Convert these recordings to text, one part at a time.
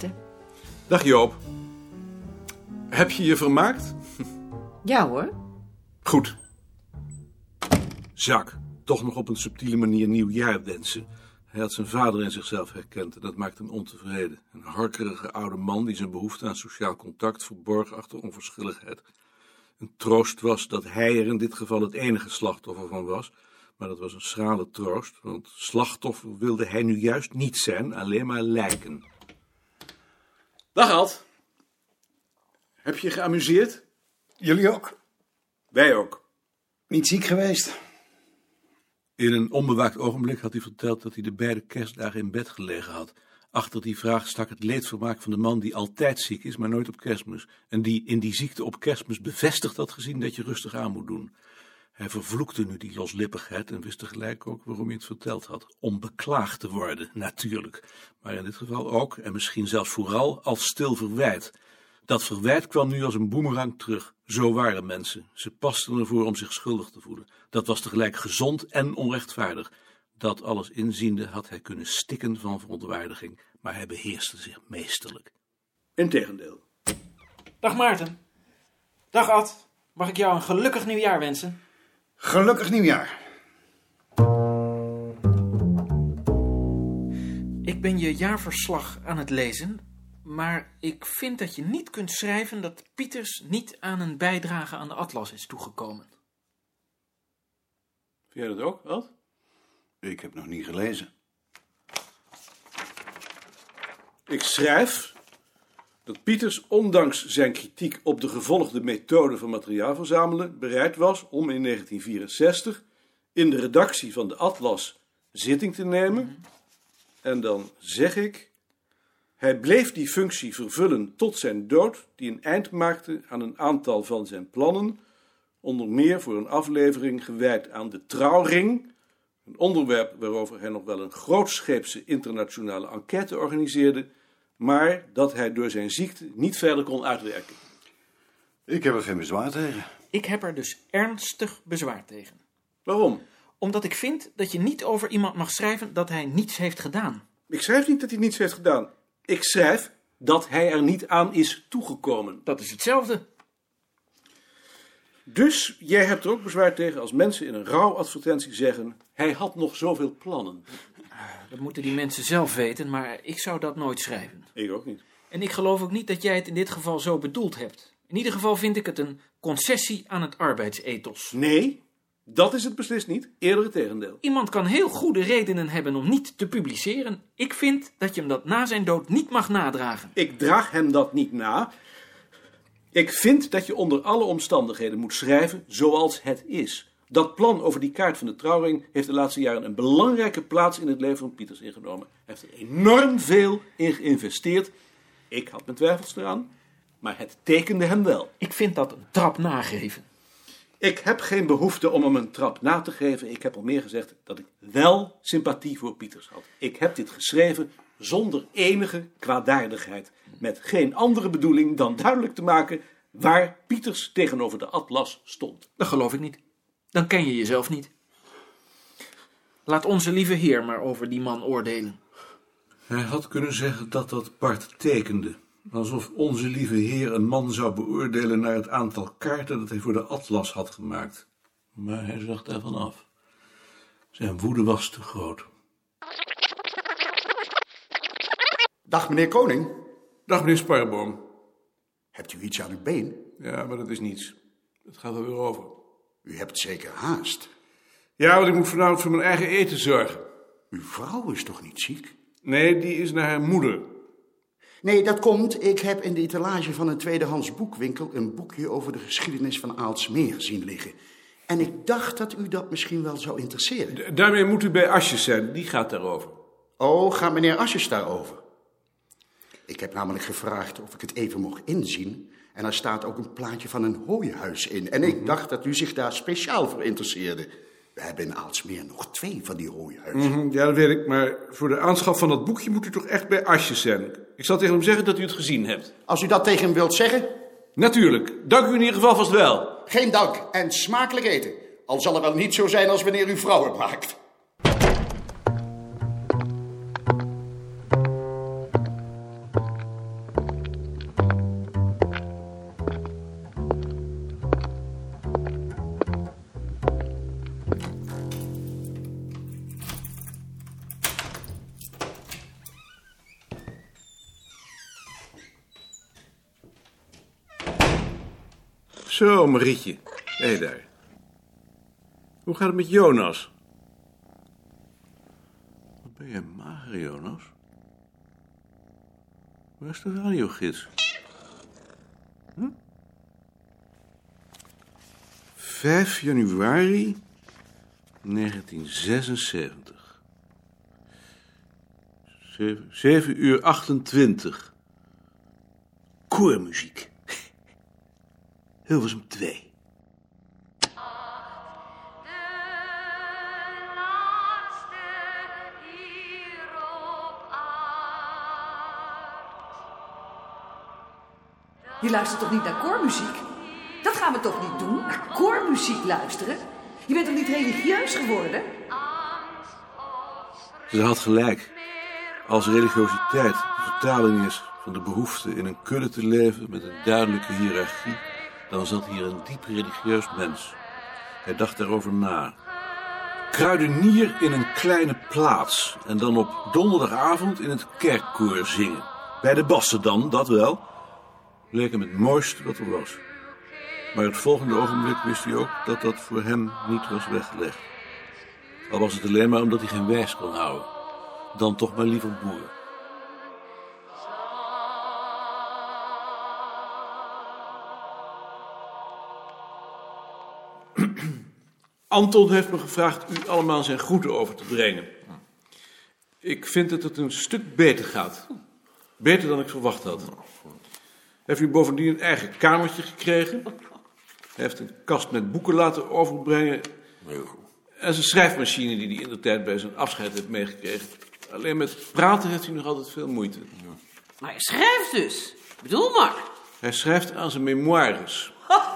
Maarten. Dag Joop. Heb je je vermaakt? Ja hoor. Goed. Jacques, toch nog op een subtiele manier nieuwjaar wensen. Hij had zijn vader in zichzelf herkend en dat maakte hem ontevreden. Een harkerige oude man die zijn behoefte aan sociaal contact verborg achter onverschilligheid. Een troost was dat hij er in dit geval het enige slachtoffer van was, maar dat was een schrale troost, want slachtoffer wilde hij nu juist niet zijn, alleen maar lijken. Dag Alt. Heb je je geamuseerd? Jullie ook? Wij ook. Niet ziek geweest? In een onbewaakt ogenblik had hij verteld dat hij de beide kerstdagen in bed gelegen had. Achter die vraag stak het leedvermaak van de man die altijd ziek is, maar nooit op kerstmis. En die in die ziekte op kerstmis bevestigd had gezien dat je rustig aan moet doen. Hij vervloekte nu die loslippigheid en wist tegelijk ook waarom hij het verteld had. Om beklaagd te worden, natuurlijk. Maar in dit geval ook, en misschien zelfs vooral, als stil verwijt. Dat verwijt kwam nu als een boemerang terug. Zo waren mensen. Ze pasten ervoor om zich schuldig te voelen. Dat was tegelijk gezond en onrechtvaardig. Dat alles inziende had hij kunnen stikken van verontwaardiging, maar hij beheerste zich meesterlijk. Integendeel. Dag Maarten. Dag Ad. Mag ik jou een gelukkig nieuwjaar wensen? Gelukkig nieuwjaar. Ik ben je jaarverslag aan het lezen, maar ik vind dat je niet kunt schrijven dat Pieters niet aan een bijdrage aan de atlas is toegekomen. Vind jij dat ook, Wat? Ik heb nog niet gelezen. Ik schrijf dat Pieters, ondanks zijn kritiek op de gevolgde methode van materiaal verzamelen, bereid was om in 1964 in de redactie van de Atlas zitting te nemen. En dan zeg ik, hij bleef die functie vervullen tot zijn dood, die een eind maakte aan een aantal van zijn plannen, onder meer voor een aflevering gewijd aan de trouwring, een onderwerp waarover hij nog wel een grootscheepse internationale enquête organiseerde, maar dat hij door zijn ziekte niet verder kon uitwerken. Ik heb er geen bezwaar tegen. Ik heb er dus ernstig bezwaar tegen. Waarom? Omdat ik vind dat je niet over iemand mag schrijven dat hij niets heeft gedaan. Ik schrijf niet dat hij niets heeft gedaan. Ik schrijf dat hij er niet aan is toegekomen. Dat is hetzelfde. Dus jij hebt er ook bezwaar tegen als mensen in een rouwadvertentie zeggen: hij had nog zoveel plannen. Dat moeten die mensen zelf weten, maar ik zou dat nooit schrijven. Ik ook niet. En ik geloof ook niet dat jij het in dit geval zo bedoeld hebt. In ieder geval vind ik het een concessie aan het arbeidsethos. Nee, dat is het beslist niet. Eerder het tegendeel. Iemand kan heel goede redenen hebben om niet te publiceren. Ik vind dat je hem dat na zijn dood niet mag nadragen. Ik draag hem dat niet na. Ik vind dat je onder alle omstandigheden moet schrijven zoals het is. Dat plan over die kaart van de trouwring heeft de laatste jaren een belangrijke plaats in het leven van Pieters ingenomen. Hij heeft er enorm veel in geïnvesteerd. Ik had mijn twijfels eraan, maar het tekende hem wel. Ik vind dat een trap nageven. Ik heb geen behoefte om hem een trap na te geven. Ik heb al meer gezegd dat ik wel sympathie voor Pieters had. Ik heb dit geschreven zonder enige kwaadaardigheid. Met geen andere bedoeling dan duidelijk te maken waar Pieters tegenover de atlas stond. Dat geloof ik niet. Dan ken je jezelf niet. Laat onze lieve Heer maar over die man oordelen. Hij had kunnen zeggen dat dat Bart tekende. Alsof onze lieve heer een man zou beoordelen naar het aantal kaarten dat hij voor de atlas had gemaakt. Maar hij zag daarvan af. Zijn woede was te groot. Dag meneer Koning. Dag meneer Sparreboom. Hebt u iets aan uw been? Ja, maar dat is niets. Het gaat er weer over. U hebt zeker haast. Ja, want ik moet vanavond voor mijn eigen eten zorgen. Uw vrouw is toch niet ziek? Nee, die is naar haar moeder. Nee, dat komt. Ik heb in de etalage van een tweedehands boekwinkel een boekje over de geschiedenis van Aalsmeer zien liggen. En ik dacht dat u dat misschien wel zou interesseren. D- daarmee moet u bij Asjes zijn, die gaat daarover. Oh, gaat meneer Asjes daarover? Ik heb namelijk gevraagd of ik het even mocht inzien. En er staat ook een plaatje van een hooihuis in. En ik dacht dat u zich daar speciaal voor interesseerde. We hebben in Aalsmeer nog twee van die hooihuizen. Mhm, Ja, dat weet ik, maar voor de aanschaf van dat boekje moet u toch echt bij Asjes zijn. Ik zal tegen hem zeggen dat u het gezien hebt. Als u dat tegen hem wilt zeggen, Natuurlijk. Dank u in ieder geval vast wel. geen dank en smakelijk eten. Al zal het wel niet zo zijn als wanneer u vrouw het maakt. Zo, Marietje. Hé daar. Hoe gaat het met Jonas? Wat ben je mager, Jonas? Waar is de radiogids? Hm? 5 januari 1976. 7, 7 uur 28. Koormuziek. Hilversum 2. De laatste hier op aard. Je luistert toch niet naar koormuziek? Dat gaan we toch niet doen? Naar koormuziek luisteren? Je bent toch niet religieus geworden? Ze had gelijk. Als religiositeit de vertaling is van de behoefte in een kudde te leven met een duidelijke hiërarchie, dan zat hier een diep religieus mens. Hij dacht daarover na. Kruidenier in een kleine plaats en dan op donderdagavond in het kerkkoor zingen. Bij de bassen dan, dat wel. Leek hem het mooiste wat er was. Maar het volgende ogenblik wist hij ook dat dat voor hem niet was weggelegd. Al was het alleen maar omdat hij geen wijs kon houden. Dan toch maar liever boer. Anton heeft me gevraagd u allemaal zijn groeten over te brengen. Ik vind dat het een stuk beter gaat. Beter dan ik verwacht had. Heeft u bovendien een eigen kamertje gekregen? Hij heeft een kast met boeken laten overbrengen. En zijn schrijfmachine die hij in de tijd bij zijn afscheid heeft meegekregen. Alleen met praten heeft hij nog altijd veel moeite. Maar je schrijft dus. Bedoel maar. Hij schrijft aan zijn memoires.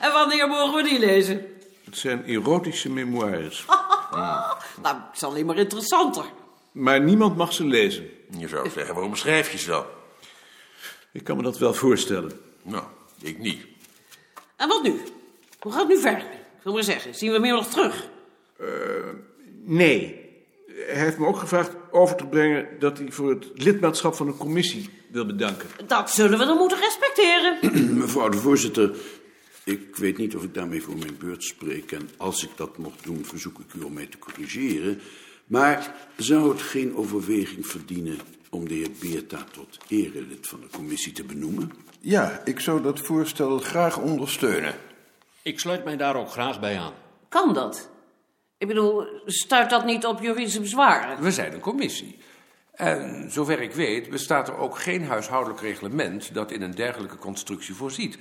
En wanneer mogen we die lezen? Het zijn erotische memoires. Nou, het is alleen maar interessanter. Maar niemand mag ze lezen. Je zou zeggen, waarom schrijf je ze dan? Ik kan me dat wel voorstellen. Nou, ik niet. En wat nu? Hoe gaat het nu verder? Ik wil maar zeggen, zien we meer nog terug? Nee. Hij heeft me ook gevraagd over te brengen dat hij voor het lidmaatschap van een commissie wil bedanken. Dat zullen we dan moeten respecteren. Mevrouw de voorzitter, ik weet niet of ik daarmee voor mijn beurt spreek. En als ik dat mocht doen, verzoek ik u om mij te corrigeren. Maar zou het geen overweging verdienen om de heer Beerta tot erelid van de commissie te benoemen? Ja, ik zou dat voorstel graag ondersteunen. Ik sluit mij daar ook graag bij aan. Kan dat? Ik bedoel, stuit dat niet op juridische bezwaren? We zijn een commissie. En zover ik weet bestaat er ook geen huishoudelijk reglement dat in een dergelijke constructie voorziet.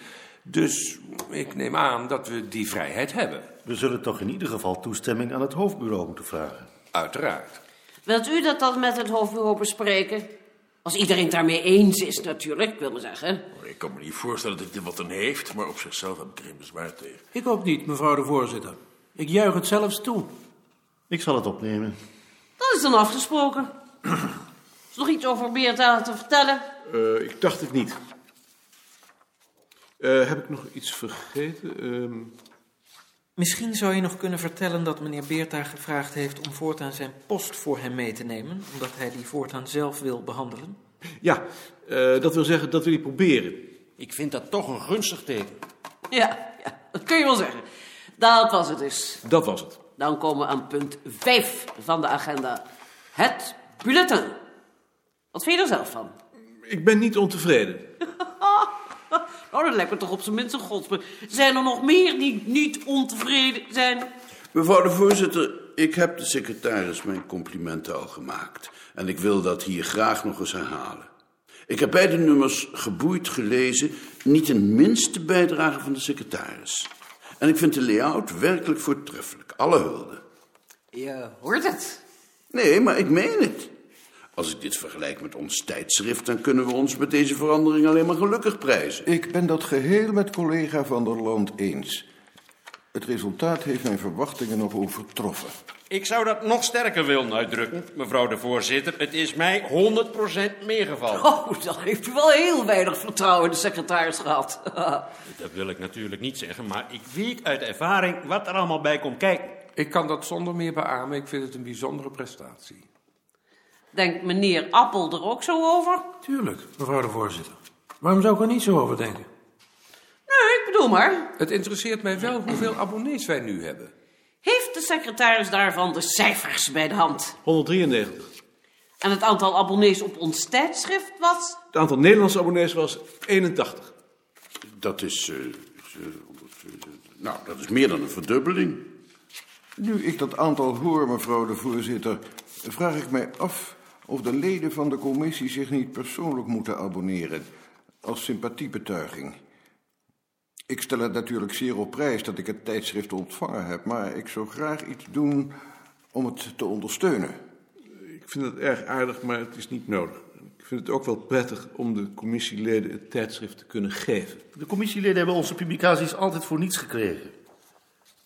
Dus ik neem aan dat we die vrijheid hebben. We zullen toch in ieder geval toestemming aan het hoofdbureau moeten vragen. Uiteraard. Wilt u dat dan met het hoofdbureau bespreken? Als iedereen het daarmee eens is natuurlijk, ik wil maar zeggen. Ik kan me niet voorstellen dat hij er wat aan heeft, maar op zichzelf heb ik er geen bezwaar tegen. Ik ook niet, mevrouw de voorzitter. Ik juich het zelfs toe. Ik zal het opnemen. Dat is dan afgesproken. Is nog iets over Beerta te vertellen? Eh, ik dacht het niet. Eh, heb ik nog iets vergeten? Ehm, Misschien zou je nog kunnen vertellen dat meneer Beerta gevraagd heeft om voortaan zijn post voor hem mee te nemen, omdat hij die voortaan zelf wil behandelen. ja, eh, dat wil zeggen, dat wil ik proberen. Ik vind dat toch een gunstig teken. Ja, ja, dat kun je wel zeggen. Dat was het dus. Dat was het. Dan komen we aan punt 5 van de agenda. Het bulletin. Wat vind je er zelf van? Ik ben niet ontevreden. Nou, dat lijkt me toch op zijn minst een godsbe. Zijn er nog meer die niet ontevreden zijn? Mevrouw de voorzitter, ik heb de secretaris mijn complimenten al gemaakt. En ik wil dat hier graag nog eens herhalen. Ik heb beide nummers geboeid gelezen, niet een minste bijdrage van de secretaris. En ik vind de layout werkelijk voortreffelijk. Alle hulde. Je hoort het. Nee, maar ik meen het. Als ik dit vergelijk met ons tijdschrift, dan kunnen we ons met deze verandering alleen maar gelukkig prijzen. Ik ben dat geheel met collega Van der Land eens. Het resultaat heeft mijn verwachtingen nog overtroffen. Ik zou dat nog sterker willen uitdrukken, mevrouw de voorzitter. Het is mij 100% meegevallen. Oh, dan heeft u wel heel weinig vertrouwen in de secretaris gehad. Dat wil ik natuurlijk niet zeggen, maar ik weet uit ervaring wat er allemaal bij komt kijken. Ik kan dat zonder meer beamen. Ik vind het een bijzondere prestatie. Denkt meneer Appel er ook zo over? Tuurlijk, mevrouw de voorzitter. Waarom zou ik er niet zo over denken? Nee, ik bedoel, doe maar. Het interesseert mij wel hoeveel abonnees wij nu hebben. Heeft de secretaris daarvan de cijfers bij de hand? 193. En het aantal abonnees op ons tijdschrift was? Het aantal Nederlandse abonnees was 81. Dat is... is, eh, nou, dat is meer dan een verdubbeling. Nu ik dat aantal hoor, mevrouw de voorzitter, vraag ik mij af of de leden van de commissie zich niet persoonlijk moeten abonneren, als sympathiebetuiging. Ik stel het natuurlijk zeer op prijs dat ik het tijdschrift ontvangen heb, maar ik zou graag iets doen om het te ondersteunen. Ik vind het erg aardig, maar het is niet nodig. Ik vind het ook wel prettig om de commissieleden het tijdschrift te kunnen geven. De commissieleden hebben onze publicaties altijd voor niets gekregen.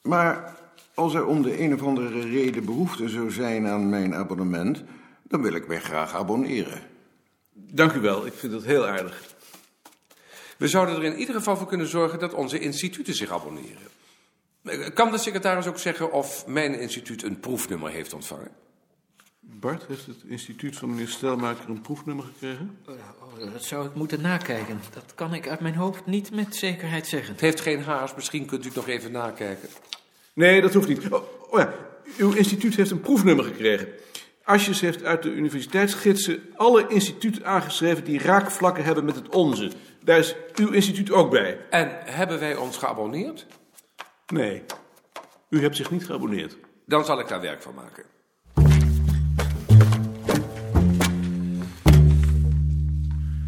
Maar als er om de een of andere reden behoefte zou zijn aan mijn abonnement, dan wil ik mij graag abonneren. Dank u wel, ik vind het heel aardig. We zouden er in ieder geval voor kunnen zorgen dat onze instituten zich abonneren. Kan de secretaris ook zeggen of mijn instituut een proefnummer heeft ontvangen? Bart, heeft het instituut van meneer Stelmaker een proefnummer gekregen? Oh, dat zou ik moeten nakijken. Dat kan ik uit mijn hoofd niet met zekerheid zeggen. Het heeft geen haast, misschien kunt u het nog even nakijken. Nee, dat hoeft niet. Oh, oh ja, uw instituut heeft een proefnummer gekregen. Asjes heeft uit de universiteitsgidsen alle instituten aangeschreven die raakvlakken hebben met het onze. Daar is uw instituut ook bij. En hebben wij ons geabonneerd? Nee, u hebt zich niet geabonneerd. Dan zal ik daar werk van maken.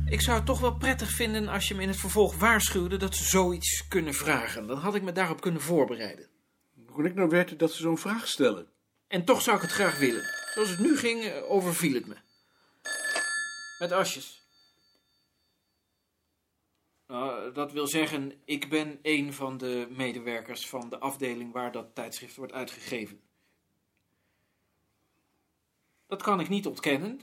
Ik zou het toch wel prettig vinden als je me in het vervolg waarschuwde dat ze zoiets kunnen vragen. Dan had ik me daarop kunnen voorbereiden. Hoe kon ik nou weten dat ze zo'n vraag stellen? En toch zou ik het graag willen. Zoals het nu ging, eh, overviel het me. Met asjes. Nou, dat wil zeggen, ik ben een van de medewerkers van de afdeling waar dat tijdschrift wordt uitgegeven. Dat kan ik niet ontkennen.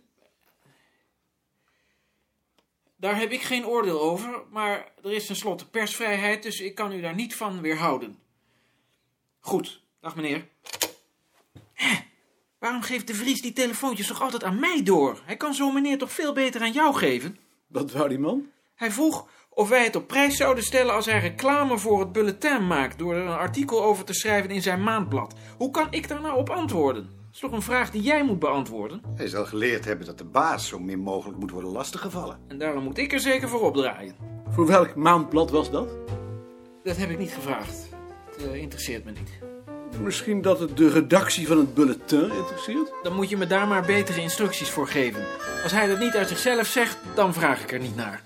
Daar heb ik geen oordeel over, maar er is tenslotte persvrijheid, dus ik kan u daar niet van weerhouden. Goed, dag meneer. Hè, waarom geeft de Vries die telefoontjes toch altijd aan mij door? Hij kan zo'n meneer toch veel beter aan jou geven? Wat wou die man? Hij vroeg of wij het op prijs zouden stellen als hij reclame voor het bulletin maakt door er een artikel over te schrijven in zijn maandblad. Hoe kan ik daar nou op antwoorden? Dat is toch een vraag die jij moet beantwoorden? Hij zal geleerd hebben dat de baas zo min mogelijk moet worden lastiggevallen. En daarom moet ik er zeker voor opdraaien. Voor welk maandblad was dat? Dat heb ik niet gevraagd. Het eh, interesseert me niet. Misschien dat het de redactie van het bulletin interesseert? Dan moet je me daar maar betere instructies voor geven. Als hij dat niet uit zichzelf zegt, dan vraag ik er niet naar.